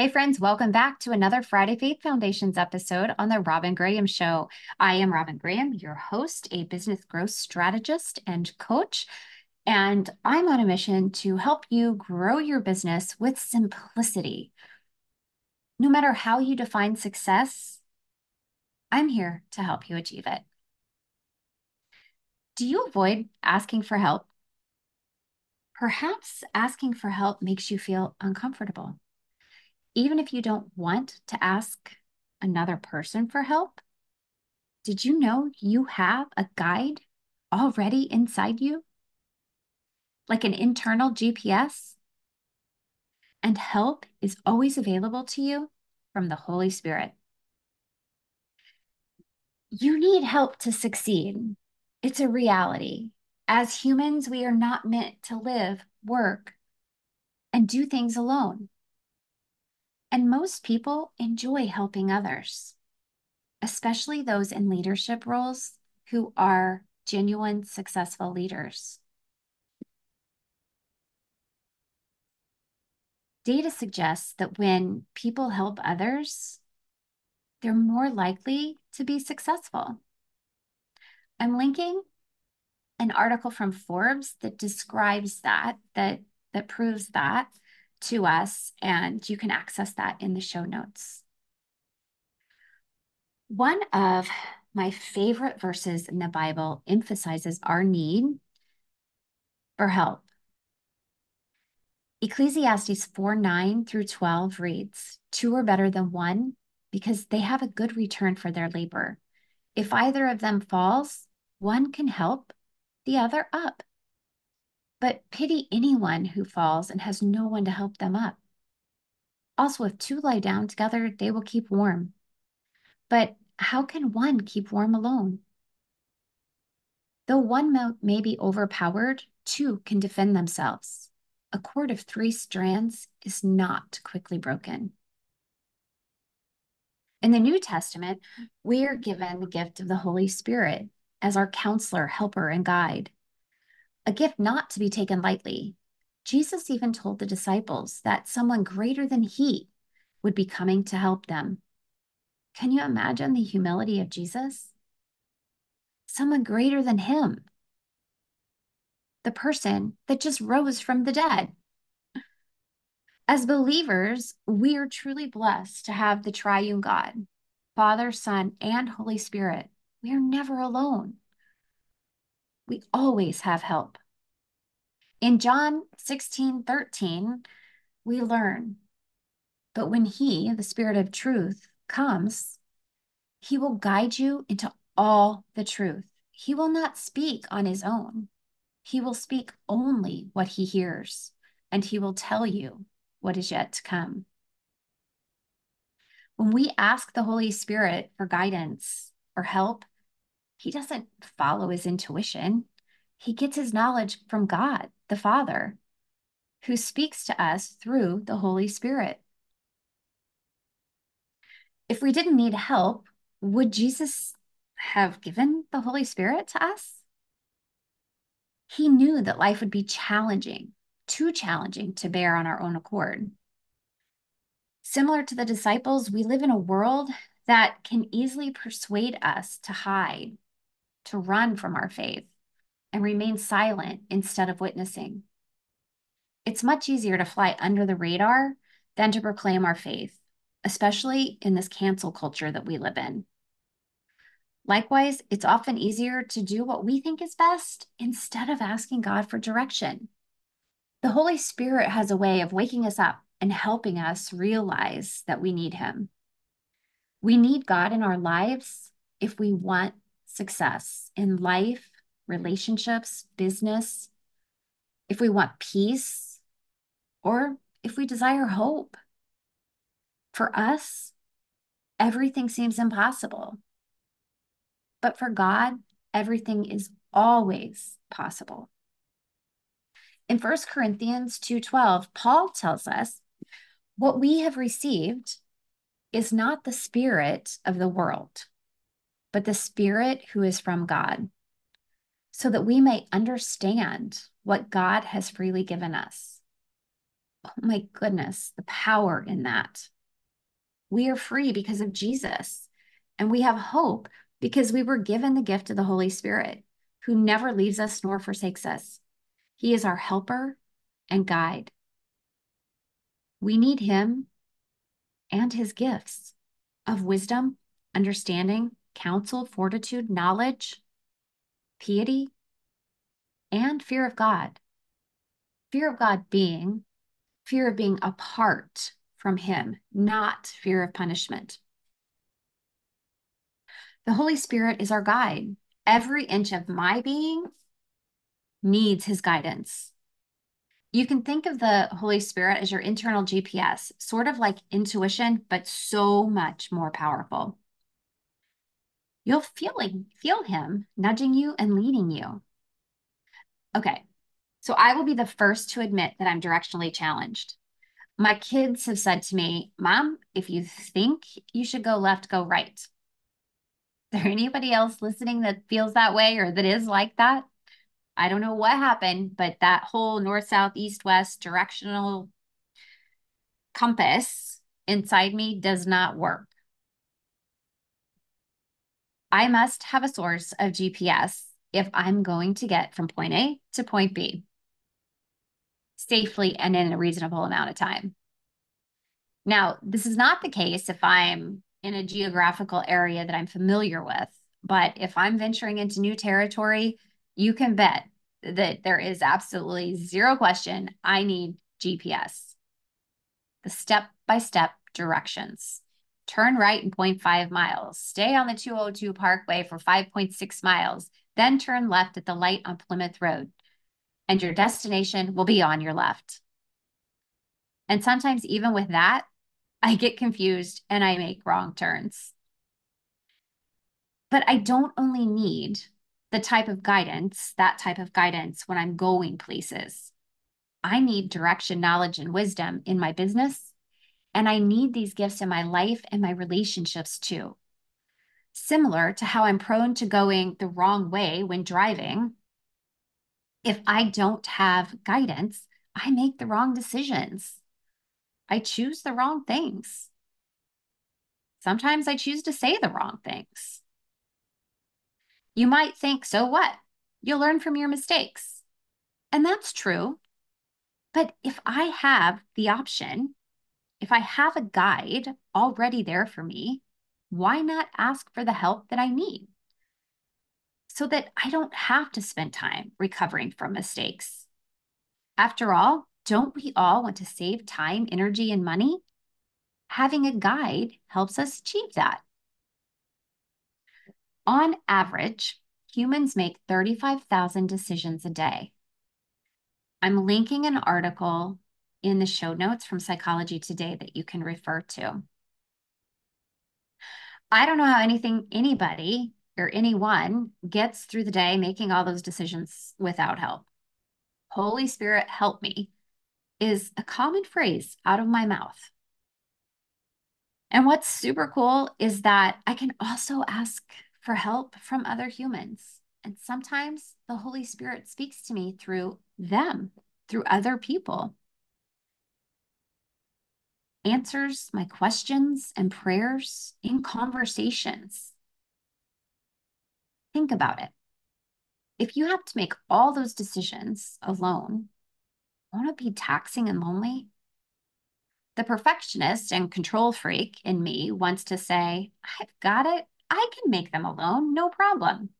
Hey, friends, welcome back to another Friday Faith Foundations episode on The Robin Graham Show. I am Robin Graham, your host, a business growth strategist and coach. And I'm on a mission to help you grow your business with simplicity. No matter how you define success, I'm here to help you achieve it. Do you avoid asking for help? Perhaps asking for help makes you feel uncomfortable even if you don't want to ask another person for help, did you know you have a guide already inside you? Like an internal GPS? And help is always available to you from the Holy Spirit. You need help to succeed. It's a reality. As humans, we are not meant to live, work, and do things alone. And most people enjoy helping others, especially those in leadership roles who are genuine, successful leaders. Data suggests that when people help others, they're more likely to be successful. I'm linking an article from Forbes that describes that, that, that proves that to us, and you can access that in the show notes. One of my favorite verses in the Bible emphasizes our need for help. Ecclesiastes 4 9 through 12 reads, Two are better than one because they have a good return for their labor. If either of them falls, one can help the other up but pity anyone who falls and has no one to help them up. Also, if two lie down together, they will keep warm. But how can one keep warm alone? Though one may be overpowered, two can defend themselves. A cord of three strands is not quickly broken. In the New Testament, we are given the gift of the Holy Spirit as our counselor, helper, and guide a gift not to be taken lightly. Jesus even told the disciples that someone greater than he would be coming to help them. Can you imagine the humility of Jesus? Someone greater than him, the person that just rose from the dead. As believers, we are truly blessed to have the triune God, Father, Son, and Holy Spirit. We are never alone we always have help. In John 16 13, we learn, but when He, the Spirit of truth, comes, He will guide you into all the truth. He will not speak on His own. He will speak only what He hears, and He will tell you what is yet to come. When we ask the Holy Spirit for guidance or help, he doesn't follow his intuition. He gets his knowledge from God, the Father, who speaks to us through the Holy Spirit. If we didn't need help, would Jesus have given the Holy Spirit to us? He knew that life would be challenging, too challenging to bear on our own accord. Similar to the disciples, we live in a world that can easily persuade us to hide to run from our faith and remain silent instead of witnessing. It's much easier to fly under the radar than to proclaim our faith, especially in this cancel culture that we live in. Likewise, it's often easier to do what we think is best instead of asking God for direction. The Holy Spirit has a way of waking us up and helping us realize that we need Him. We need God in our lives if we want success in life, relationships, business, if we want peace, or if we desire hope. For us, everything seems impossible. But for God, everything is always possible. In 1 Corinthians 2:12, Paul tells us, "What we have received is not the spirit of the world, but the Spirit who is from God, so that we may understand what God has freely given us. Oh my goodness, the power in that. We are free because of Jesus, and we have hope because we were given the gift of the Holy Spirit, who never leaves us nor forsakes us. He is our helper and guide. We need him and his gifts of wisdom, understanding, counsel, fortitude, knowledge, piety, and fear of God. Fear of God being fear of being apart from him, not fear of punishment. The Holy Spirit is our guide. Every inch of my being needs his guidance. You can think of the Holy Spirit as your internal GPS, sort of like intuition, but so much more powerful. You'll feel like, feel him nudging you and leading you. Okay, so I will be the first to admit that I'm directionally challenged. My kids have said to me, Mom, if you think you should go left, go right. Is there anybody else listening that feels that way or that is like that? I don't know what happened, but that whole north, south, east, west directional compass inside me does not work. I must have a source of GPS if I'm going to get from point A to point B safely and in a reasonable amount of time. Now, this is not the case if I'm in a geographical area that I'm familiar with, but if I'm venturing into new territory, you can bet that there is absolutely zero question I need GPS. The step by step directions. Turn right in 0.5 miles. Stay on the 202 Parkway for 5.6 miles. Then turn left at the light on Plymouth Road and your destination will be on your left. And sometimes, even with that, I get confused and I make wrong turns. But I don't only need the type of guidance, that type of guidance when I'm going places. I need direction, knowledge, and wisdom in my business. And I need these gifts in my life and my relationships too. Similar to how I'm prone to going the wrong way when driving, if I don't have guidance, I make the wrong decisions. I choose the wrong things. Sometimes I choose to say the wrong things. You might think, so what? You'll learn from your mistakes. And that's true. But if I have the option, if I have a guide already there for me, why not ask for the help that I need? so that I don't have to spend time recovering from mistakes. After all, don't we all want to save time, energy, and money? Having a guide helps us achieve that. On average, humans make 35,000 decisions a day. I'm linking an article in the show notes from Psychology Today that you can refer to. I don't know how anything anybody or anyone gets through the day making all those decisions without help. Holy Spirit, help me is a common phrase out of my mouth. And what's super cool is that I can also ask for help from other humans. And sometimes the Holy Spirit speaks to me through them, through other people. Answers my questions and prayers in conversations Think about it. If you have to make all those decisions alone, won't it be taxing and lonely? The perfectionist and control freak in me wants to say, I've got it. I can make them alone, no problem.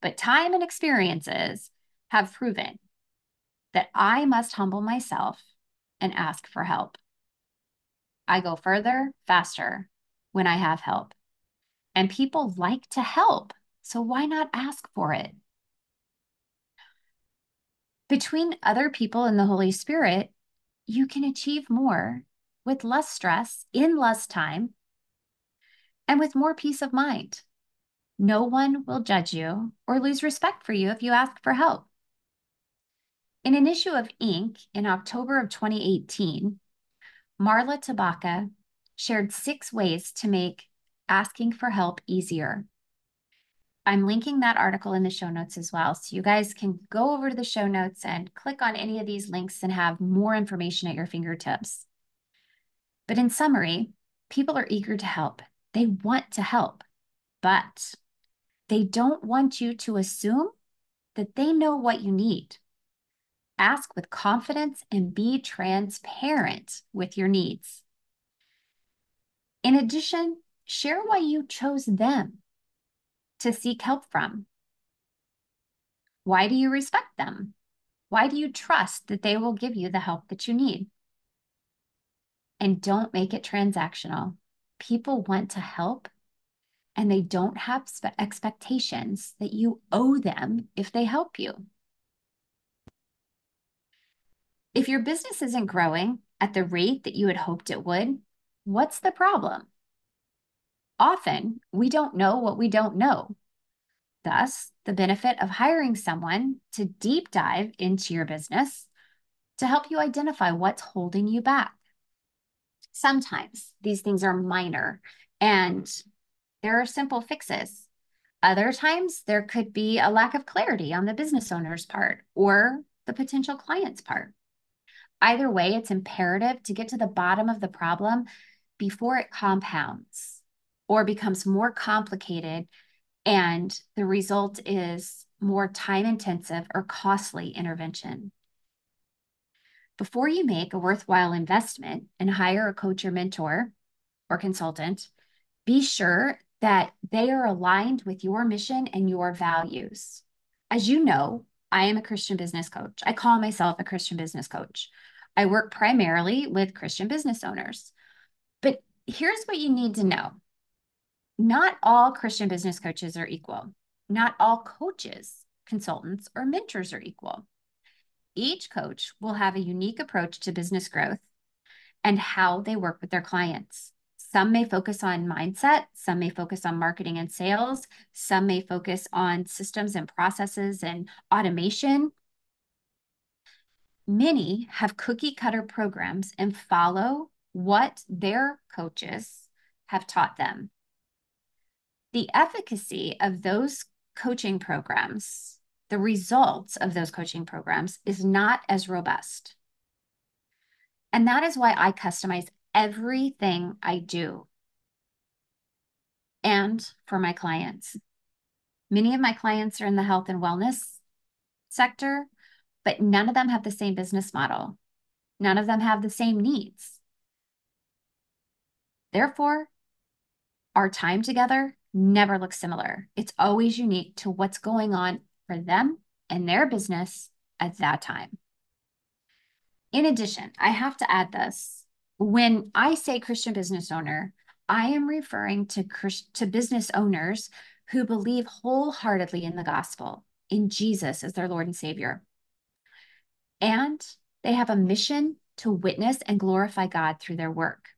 But time and experiences have proven that I must humble myself and ask for help. I go further, faster when I have help. And people like to help. So why not ask for it? Between other people and the Holy Spirit, you can achieve more with less stress, in less time, and with more peace of mind. No one will judge you or lose respect for you if you ask for help. In an issue of Inc. in October of 2018, Marla Tabaka shared six ways to make asking for help easier. I'm linking that article in the show notes as well. So you guys can go over to the show notes and click on any of these links and have more information at your fingertips. But in summary, people are eager to help. They want to help, but they don't want you to assume that they know what you need. Ask with confidence and be transparent with your needs. In addition, share why you chose them to seek help from. Why do you respect them? Why do you trust that they will give you the help that you need? And don't make it transactional. People want to help and they don't have expectations that you owe them if they help you. If your business isn't growing at the rate that you had hoped it would, what's the problem? Often, we don't know what we don't know. Thus, the benefit of hiring someone to deep dive into your business to help you identify what's holding you back. Sometimes these things are minor and there are simple fixes. Other times, there could be a lack of clarity on the business owner's part or the potential client's part. Either way, it's imperative to get to the bottom of the problem before it compounds or becomes more complicated and the result is more time intensive or costly intervention. Before you make a worthwhile investment and hire a coach or mentor or consultant, be sure that they are aligned with your mission and your values. As you know, I am a Christian business coach. I call myself a Christian business coach. I work primarily with Christian business owners. But here's what you need to know not all Christian business coaches are equal. Not all coaches, consultants, or mentors are equal. Each coach will have a unique approach to business growth and how they work with their clients. Some may focus on mindset, some may focus on marketing and sales, some may focus on systems and processes and automation. Many have cookie cutter programs and follow what their coaches have taught them. The efficacy of those coaching programs, the results of those coaching programs, is not as robust. And that is why I customize everything I do and for my clients. Many of my clients are in the health and wellness sector, but none of them have the same business model. None of them have the same needs. Therefore, our time together never looks similar. It's always unique to what's going on for them and their business at that time. In addition, I have to add this when I say Christian business owner, I am referring to, to business owners who believe wholeheartedly in the gospel, in Jesus as their Lord and Savior. And they have a mission to witness and glorify God through their work.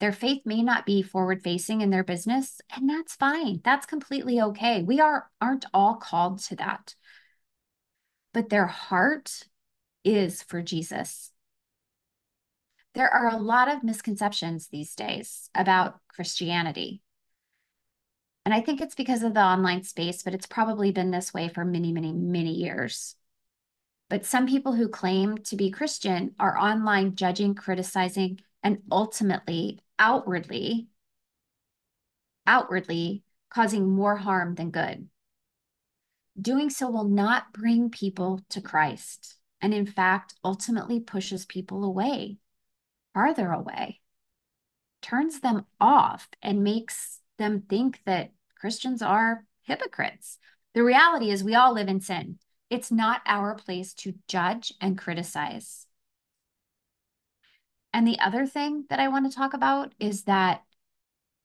Their faith may not be forward facing in their business, and that's fine. That's completely okay. We are, aren't all called to that. But their heart is for Jesus there are a lot of misconceptions these days about Christianity. And I think it's because of the online space, but it's probably been this way for many, many, many years. But some people who claim to be Christian are online judging, criticizing, and ultimately, outwardly, outwardly causing more harm than good. Doing so will not bring people to Christ, and in fact, ultimately pushes people away farther away, turns them off, and makes them think that Christians are hypocrites. The reality is, we all live in sin. It's not our place to judge and criticize. And the other thing that I want to talk about is that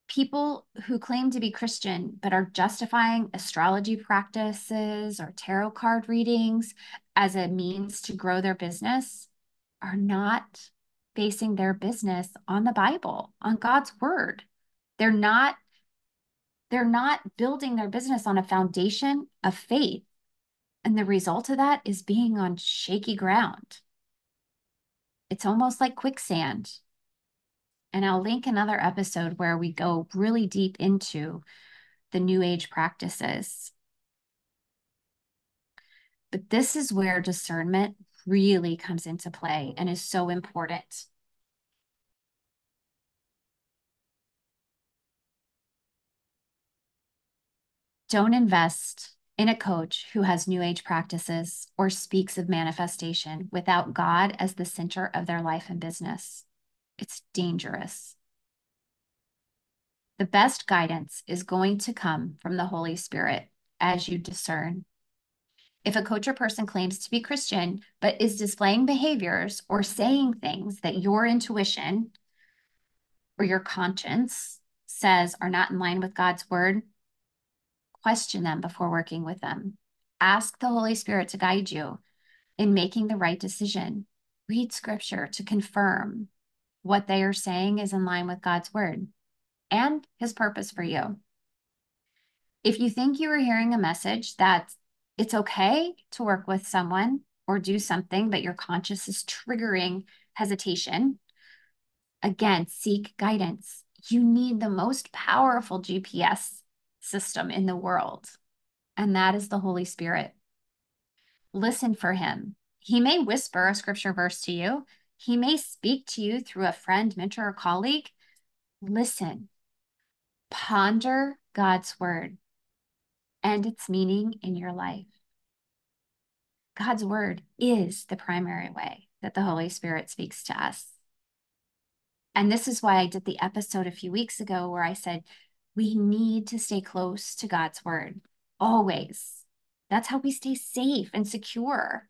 people who claim to be Christian but are justifying astrology practices or tarot card readings as a means to grow their business are not basing their business on the Bible, on God's word. They're not they're not building their business on a foundation of faith. And the result of that is being on shaky ground. It's almost like quicksand. And I'll link another episode where we go really deep into the New Age practices. But this is where discernment really comes into play and is so important. Don't invest in a coach who has New Age practices or speaks of manifestation without God as the center of their life and business. It's dangerous. The best guidance is going to come from the Holy Spirit as you discern. If a coach or person claims to be Christian, but is displaying behaviors or saying things that your intuition or your conscience says are not in line with God's word, question them before working with them. Ask the Holy Spirit to guide you in making the right decision. Read scripture to confirm what they are saying is in line with God's word and his purpose for you. If you think you are hearing a message that it's okay to work with someone or do something, but your conscience is triggering hesitation, again, seek guidance. You need the most powerful GPS system in the world, and that is the Holy Spirit. Listen for him. He may whisper a scripture verse to you, he may speak to you through a friend, mentor, or colleague. Listen, ponder God's word and its meaning in your life. God's word is the primary way that the Holy Spirit speaks to us. And this is why I did the episode a few weeks ago where I said, we need to stay close to God's word always. That's how we stay safe and secure.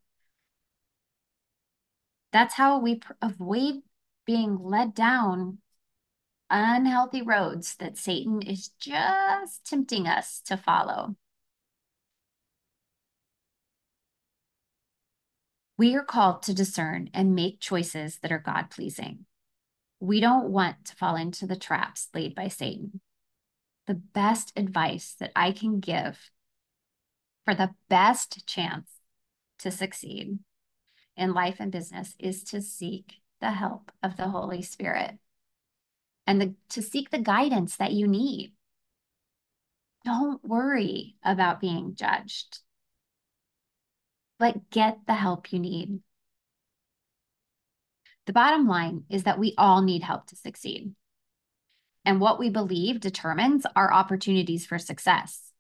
That's how we pr- avoid being led down unhealthy roads that Satan is just tempting us to follow. We are called to discern and make choices that are God pleasing. We don't want to fall into the traps laid by Satan. The best advice that I can give for the best chance to succeed in life and business is to seek the help of the Holy Spirit and the, to seek the guidance that you need. Don't worry about being judged, but get the help you need. The bottom line is that we all need help to succeed. And what we believe determines our opportunities for success.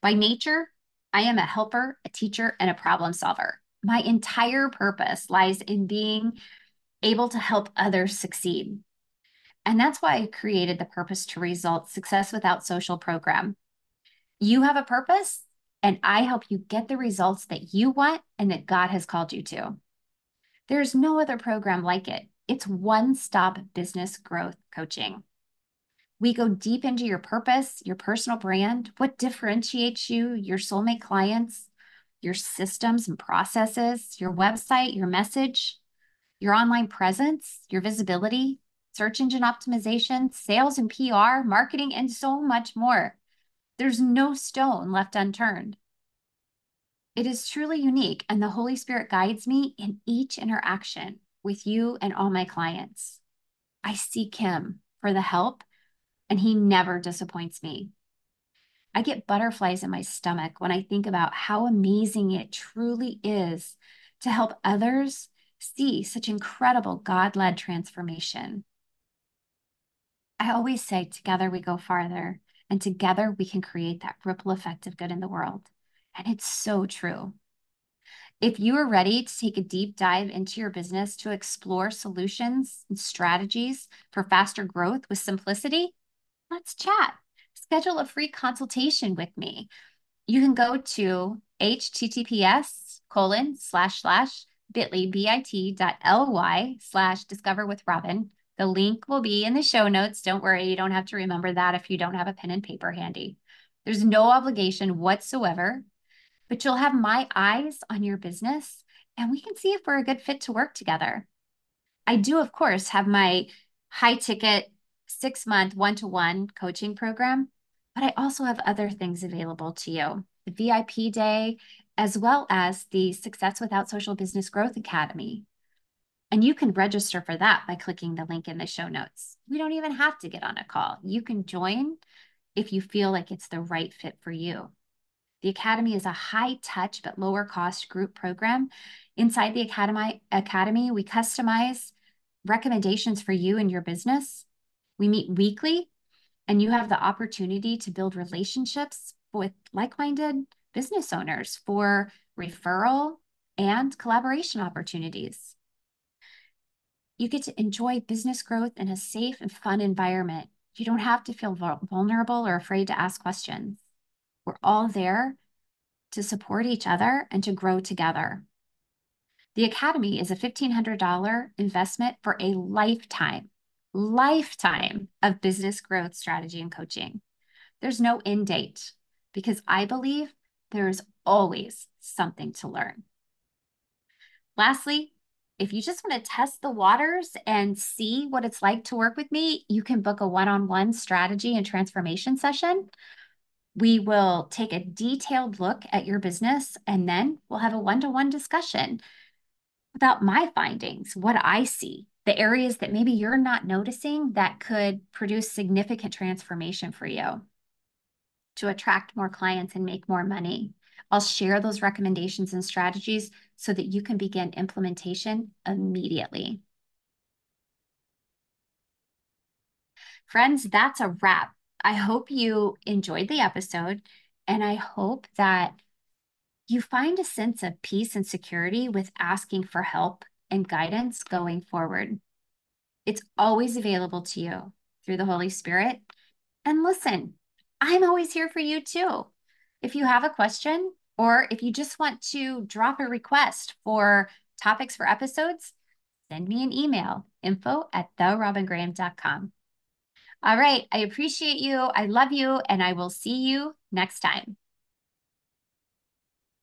By nature, I am a helper, a teacher, and a problem solver. My entire purpose lies in being able to help others succeed. And that's why I created the Purpose to Results Success Without Social program. You have a purpose, and I help you get the results that you want and that God has called you to. There's no other program like it. It's one stop business growth coaching. We go deep into your purpose, your personal brand, what differentiates you, your soulmate clients, your systems and processes, your website, your message, your online presence, your visibility, search engine optimization, sales and PR, marketing, and so much more. There's no stone left unturned. It is truly unique, and the Holy Spirit guides me in each interaction with you and all my clients. I seek Him for the help, and He never disappoints me. I get butterflies in my stomach when I think about how amazing it truly is to help others see such incredible God led transformation. I always say, together we go farther, and together we can create that ripple effect of good in the world. And it's so true. If you are ready to take a deep dive into your business to explore solutions and strategies for faster growth with simplicity, let's chat. Schedule a free consultation with me. You can go to https colon slash slash bit.ly bit.ly slash discover with Robin the link will be in the show notes. Don't worry, you don't have to remember that if you don't have a pen and paper handy. There's no obligation whatsoever, but you'll have my eyes on your business and we can see if we're a good fit to work together. I do, of course, have my high ticket six month one to one coaching program, but I also have other things available to you the VIP day, as well as the Success Without Social Business Growth Academy. And you can register for that by clicking the link in the show notes. We don't even have to get on a call. You can join if you feel like it's the right fit for you. The Academy is a high touch but lower cost group program. Inside the Academy, Academy, we customize recommendations for you and your business. We meet weekly, and you have the opportunity to build relationships with like minded business owners for referral and collaboration opportunities. You get to enjoy business growth in a safe and fun environment. You don't have to feel vulnerable or afraid to ask questions. We're all there to support each other and to grow together. The Academy is a $1,500 investment for a lifetime, lifetime of business growth strategy and coaching. There's no end date because I believe there is always something to learn. Lastly, if you just want to test the waters and see what it's like to work with me, you can book a one on one strategy and transformation session. We will take a detailed look at your business and then we'll have a one to one discussion about my findings, what I see, the areas that maybe you're not noticing that could produce significant transformation for you to attract more clients and make more money. I'll share those recommendations and strategies so that you can begin implementation immediately. Friends, that's a wrap. I hope you enjoyed the episode, and I hope that you find a sense of peace and security with asking for help and guidance going forward. It's always available to you through the Holy Spirit. And listen, I'm always here for you too. If you have a question, or if you just want to drop a request for topics for episodes, send me an email info at therobingraham.com. All right. I appreciate you. I love you. And I will see you next time.